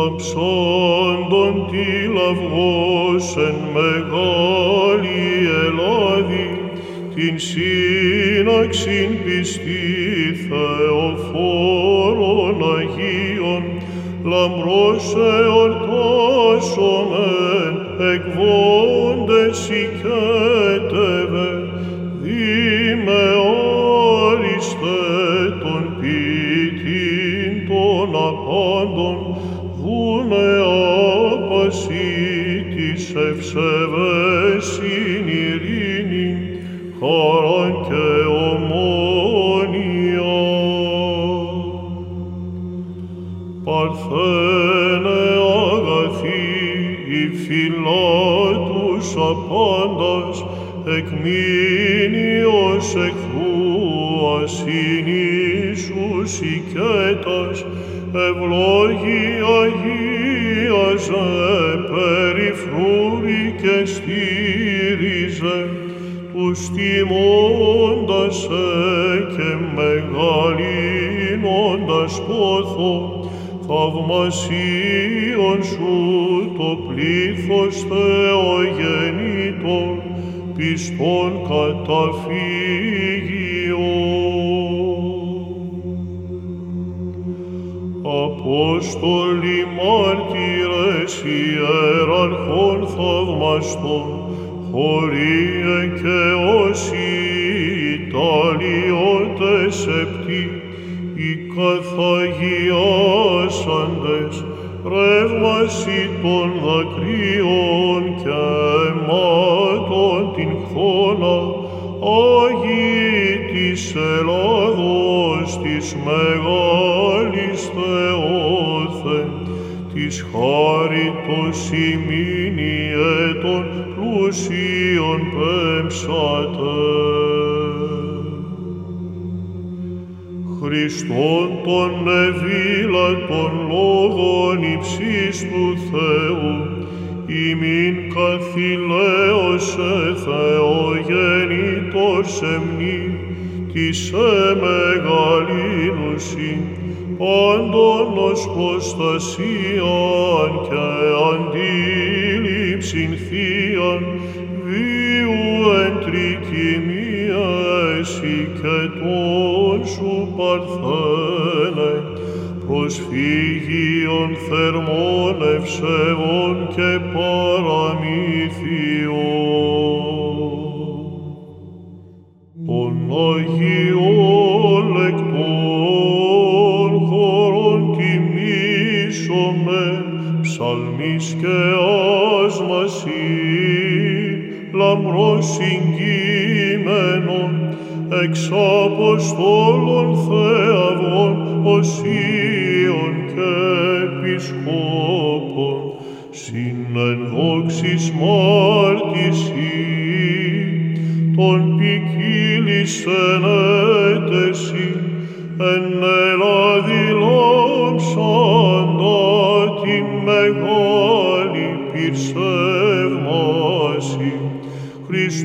λαμψόντων τη λαυγός εν μεγάλη Ελλάδη, την σύναξην πιστή Θεοφόρων Αγίων, λαμπρός εορτάσομεν εκβόντες οικέτευε, δίμε άριστε των ποιητήν της ευσεβέσιν ειρήνη, χαράν και ομόνια. Παρθένε αγαθή, η φυλάτους απάντας, εκμήνιος εχθρού ασυνήσους οικέτας, ευλόγη Αγίαζε, περιφρούρη και στήριζε, τους τιμώντας και μεγαλύνοντας πόθο, θαυμασίων σου το πλήθος Θεογεννήτων, πιστών καταφύγιο. Απόστολοι μάρτυρες ιεραρχών θαυμαστών, χωρίε και όσοι Ιταλιώτες επτοί, οι καθαγιάσαντες, ρεύμαση των δακρύων και αιμάτων την χώνα, Άγιοι της Ελλάδος της μεγάλης Θεόθε, της χάριτος ημίνιε των πλούσιων πέμψατε. Χριστόν τον ευήλατον λόγων υψής του Θεού, ημίν καθηλαίωσε Θεογεννήτος εμνή, της εμεγαλύνουσι, πάντων ως προστασίαν και αντίληψην θείαν, βίου εν τρικυμία εσύ και τον σου παρθένε, προσφύγιον θερμών ευσεβών και παραμύθιον. Των Αγίων λεκτών χωρών τιμήσομε, ψαλμής και άσμαση, λαμπρός συγκείμενον, εξ Αποστόλων Θεαβών, οσίων και επισκόπων, συνενδόξης μάρτισι, των ποικίλης ενέτεση, εν Ελλάδη λάμψαντα τη μεγάλη πυρσεύμαση,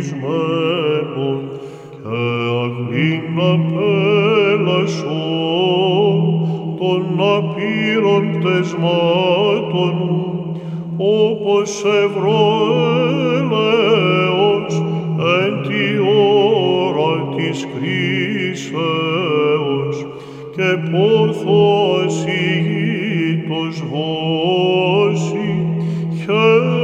σβησμένων και αγνήνα πέλασον των απείρων τεσμάτων όπως ευρωέλεος εν τη ώρα της κρίσεως και πόθος ηγήτως βόση χέρι